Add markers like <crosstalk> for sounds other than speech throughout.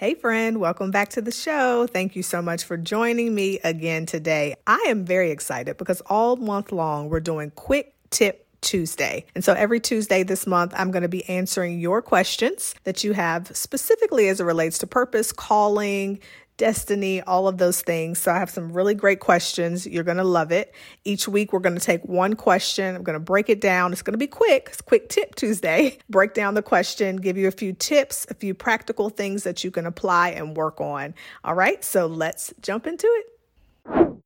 Hey, friend, welcome back to the show. Thank you so much for joining me again today. I am very excited because all month long we're doing quick tip Tuesday. And so every Tuesday this month, I'm going to be answering your questions that you have specifically as it relates to purpose, calling, destiny, all of those things. So I have some really great questions. You're going to love it. Each week, we're going to take one question. I'm going to break it down. It's going to be quick. It's quick tip Tuesday. <laughs> Break down the question, give you a few tips, a few practical things that you can apply and work on. All right. So let's jump into it.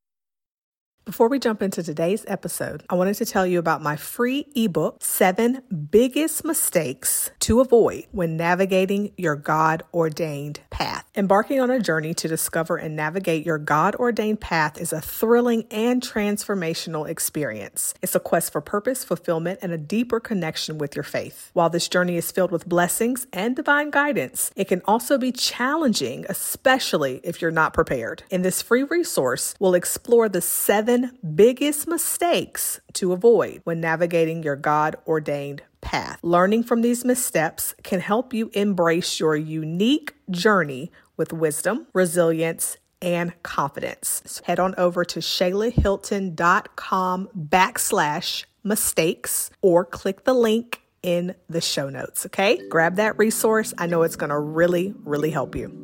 Before we jump into today's episode, I wanted to tell you about my free ebook, Seven Biggest Mistakes to Avoid When Navigating Your God Ordained Path. Embarking on a journey to discover and navigate your God ordained path is a thrilling and transformational experience. It's a quest for purpose, fulfillment, and a deeper connection with your faith. While this journey is filled with blessings and divine guidance, it can also be challenging, especially if you're not prepared. In this free resource, we'll explore the seven seven biggest mistakes to avoid when navigating your God ordained path. Learning from these missteps can help you embrace your unique journey with wisdom, resilience, and confidence. So head on over to shaylahilton.com backslash mistakes or click the link in the show notes. Okay. Grab that resource. I know it's going to really, really help you.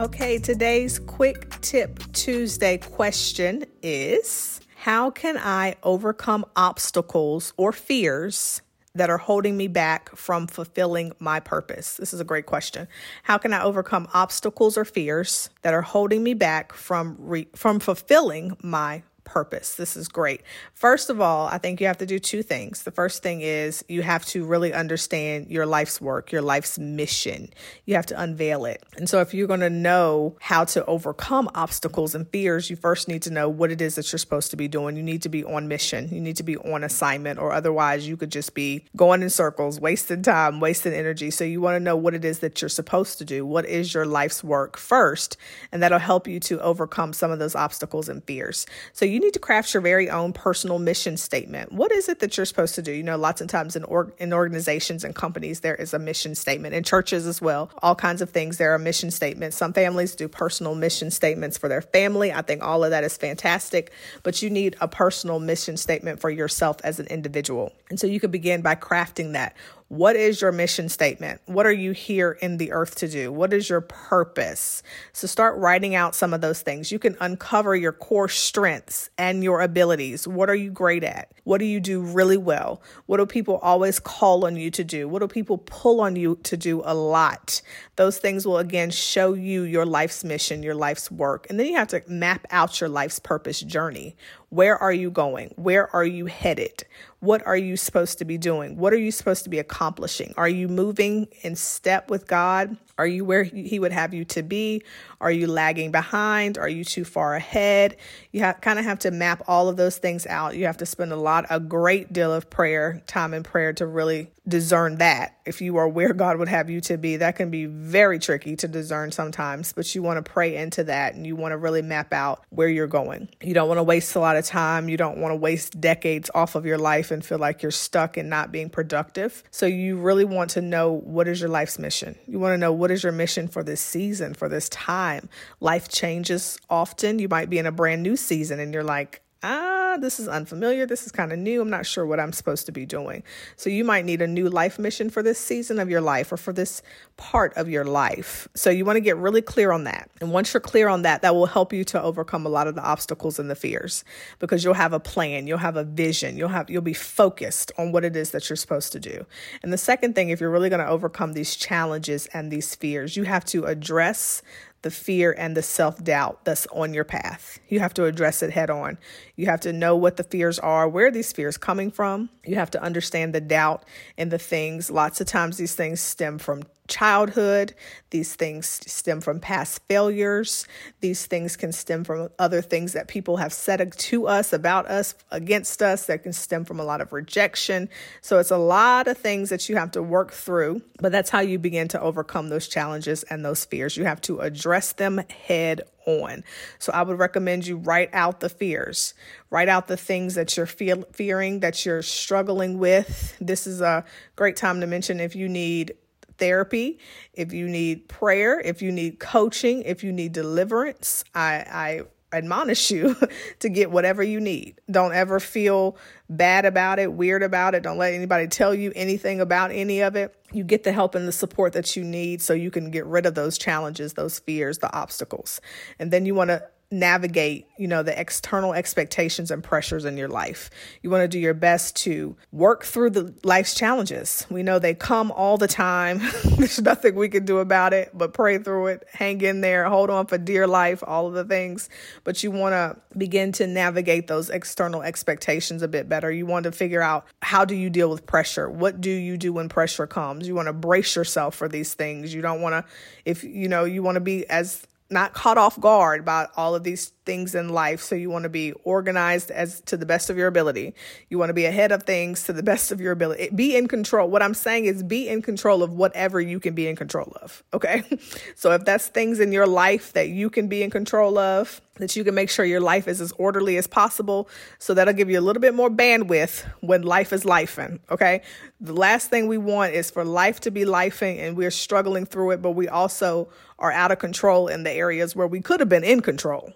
Okay, today's quick tip Tuesday question is How can I overcome obstacles or fears that are holding me back from fulfilling my purpose? This is a great question. How can I overcome obstacles or fears that are holding me back from re- from fulfilling my purpose. This is great. First of all, I think you have to do two things. The first thing is you have to really understand your life's work, your life's mission. You have to unveil it. And so, if you're going to know how to overcome obstacles and fears, you first need to know what it is that you're supposed to be doing. You need to be on mission, you need to be on assignment, or otherwise, you could just be going in circles, wasting time, wasting energy. So, you want to know what it is that you're supposed to do. What is your life's work first? And that'll help you to overcome some of those obstacles and fears. So, you need to craft your very own personal mission statement. What is it that you're supposed to do? You know, lots of times in, or, in organizations and companies, there is a mission statement. In churches as well, all kinds of things, there are mission statements. Some families do personal mission statements for their family. I think all of that is fantastic, but you need a personal mission statement for yourself as an individual. And so you could begin by crafting that. What is your mission statement? What are you here in the earth to do? What is your purpose? So start writing out some of those things. You can uncover your core strengths and your abilities. What are you great at? What do you do really well? What do people always call on you to do? What do people pull on you to do a lot? Those things will again show you your life's mission, your life's work. And then you have to map out your life's purpose journey. Where are you going? Where are you headed? What are you supposed to be doing? What are you supposed to be accomplishing? Are you moving in step with God? Are you where He would have you to be? Are you lagging behind? Are you too far ahead? You have, kind of have to map all of those things out. You have to spend a lot, a great deal of prayer, time in prayer to really discern that. If you are where God would have you to be, that can be very tricky to discern sometimes, but you want to pray into that and you want to really map out where you're going. You don't want to waste a lot of time. You don't want to waste decades off of your life and feel like you're stuck and not being productive. So you really want to know what is your life's mission. You want to know what is your mission for this season, for this time. Life changes often. You might be in a brand new season and you're like, ah, this is unfamiliar. This is kind of new. I'm not sure what I'm supposed to be doing. So you might need a new life mission for this season of your life or for this part of your life. So you want to get really clear on that. And once you're clear on that, that will help you to overcome a lot of the obstacles and the fears because you'll have a plan, you'll have a vision, you'll have you'll be focused on what it is that you're supposed to do. And the second thing, if you're really going to overcome these challenges and these fears, you have to address the fear and the self doubt that's on your path. You have to address it head on. You have to know what the fears are, where these fears coming from. You have to understand the doubt and the things. Lots of times these things stem from childhood. These things stem from past failures. These things can stem from other things that people have said to us, about us, against us, that can stem from a lot of rejection. So it's a lot of things that you have to work through, but that's how you begin to overcome those challenges and those fears. You have to address them head on. So I would recommend you write out the fears, write out the things that you're feel, fearing, that you're struggling with. This is a great time to mention if you need therapy, if you need prayer, if you need coaching, if you need deliverance, I, I admonish you <laughs> to get whatever you need. Don't ever feel bad about it, weird about it. Don't let anybody tell you anything about any of it. You get the help and the support that you need so you can get rid of those challenges, those fears, the obstacles. And then you want to navigate, you know, the external expectations and pressures in your life. You want to do your best to work through the life's challenges. We know they come all the time. <laughs> There's nothing we can do about it, but pray through it, hang in there, hold on for dear life, all of the things. But you want to begin to navigate those external expectations a bit better. You want to figure out how do you deal with pressure? What do you do when pressure comes? You want to brace yourself for these things. You don't want to if you know, you want to be as not caught off guard by all of these things in life. So you want to be organized as to the best of your ability. You want to be ahead of things to the best of your ability. Be in control. What I'm saying is be in control of whatever you can be in control of. Okay. <laughs> So if that's things in your life that you can be in control of, that you can make sure your life is as orderly as possible. So that'll give you a little bit more bandwidth when life is lifing. Okay. The last thing we want is for life to be lifing and we're struggling through it, but we also are out of control in the areas where we could have been in control.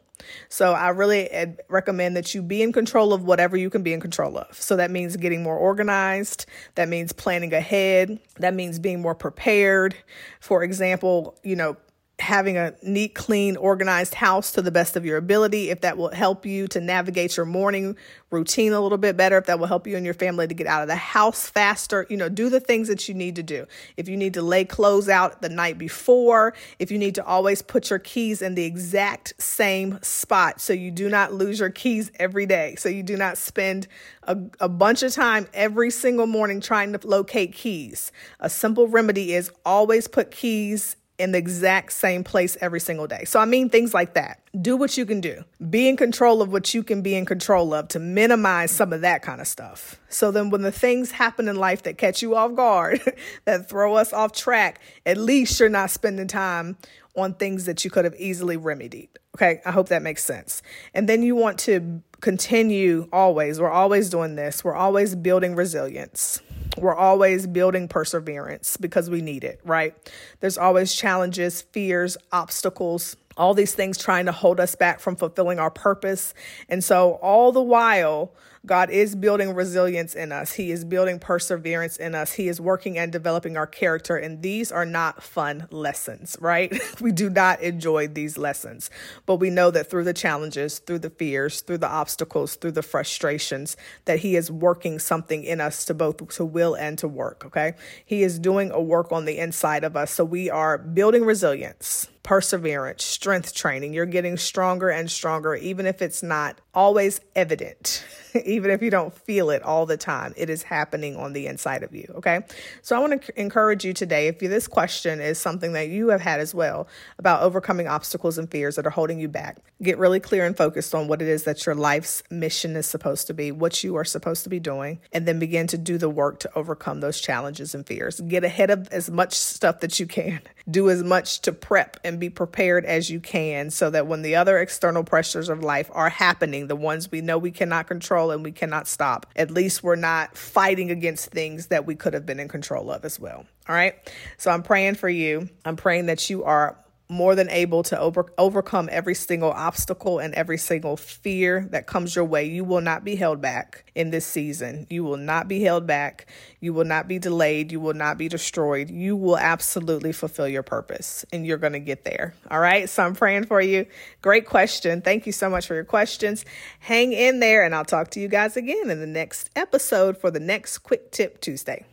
So I really recommend that you be in control of whatever you can be in control of. So that means getting more organized. That means planning ahead. That means being more prepared. For example, you know, having a neat, clean, organized house to the best of your ability, if that will help you to navigate your morning routine a little bit better, if that will help you and your family to get out of the house faster, you know, do the things that you need to do. If you need to lay clothes out the night before, if you need to always put your keys in the exact same spot so you do not lose your keys every day, so you do not spend a, a bunch of time every single morning trying to locate keys. A simple remedy is always put keys in the exact same place every single day. So, I mean, things like that. Do what you can do. Be in control of what you can be in control of to minimize some of that kind of stuff. So then, when the things happen in life that catch you off guard, <laughs> that throw us off track, at least you're not spending time on things that you could have easily remedied. Okay, I hope that makes sense. And then you want to continue always, we're always doing this, we're always building resilience. We're always building perseverance because we need it, right? There's always challenges, fears, obstacles, all these things trying to hold us back from fulfilling our purpose. And so, all the while, God is building resilience in us. He is building perseverance in us. He is working and developing our character. And these are not fun lessons, right? <laughs> we do not enjoy these lessons. But we know that through the challenges, through the fears, through the obstacles, through the frustrations, that He is working something in us to both to will and to work, okay? He is doing a work on the inside of us. So we are building resilience perseverance, strength training. You're getting stronger and stronger, even if it's not always evident, <laughs> even if you don't feel it all the time. It is happening on the inside of you. Okay. So I want to encourage you today if this question is something that you have had as well about overcoming obstacles and fears that are holding you back, get really clear and focused on what it is that your life's mission is supposed to be, what you are supposed to be doing, and then begin to do the work to overcome those challenges and fears. Get ahead of as much stuff that you can, <laughs> do as much to prep and be prepared as you can so that when the other external pressures of life are happening, the ones we know we cannot control and we cannot stop. At least we're not fighting against things that we could have been in control of as well. All right. So I'm praying for you. I'm praying that you are more than able to over, overcome every single obstacle and every single fear that comes your way. You will not be held back in this season. You will not be held back. You will not be delayed. You will not be destroyed. You will absolutely fulfill your purpose and you're going to get there. All right. So I'm praying for you. Great question. Thank you so much for your questions. Hang in there and I'll talk to you guys again in the next episode for the next Quick Tip Tuesday.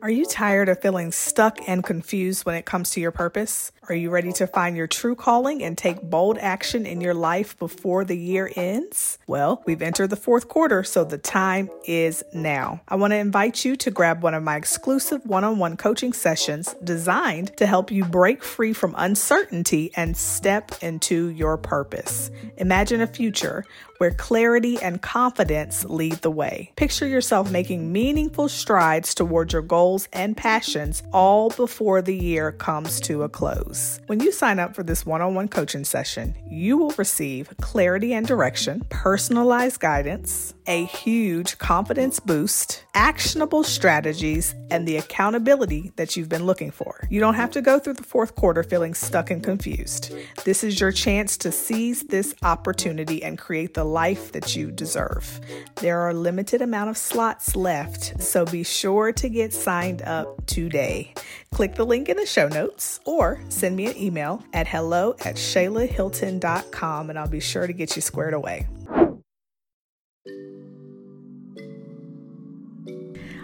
Are you tired of feeling stuck and confused when it comes to your purpose? Are you ready to find your true calling and take bold action in your life before the year ends? Well, we've entered the fourth quarter, so the time is now. I want to invite you to grab one of my exclusive one on one coaching sessions designed to help you break free from uncertainty and step into your purpose. Imagine a future where clarity and confidence lead the way. Picture yourself making meaningful strides towards your goals and passions all before the year comes to a close. When you sign up for this one on one coaching session, you will receive clarity and direction, personalized guidance, a huge confidence boost, actionable strategies, and the accountability that you've been looking for. You don't have to go through the fourth quarter feeling stuck and confused. This is your chance to seize this opportunity and create the life that you deserve. There are a limited amount of slots left, so be sure to get signed up today. Click the link in the show notes or send me an email at hello at shaylahilton.com and I'll be sure to get you squared away.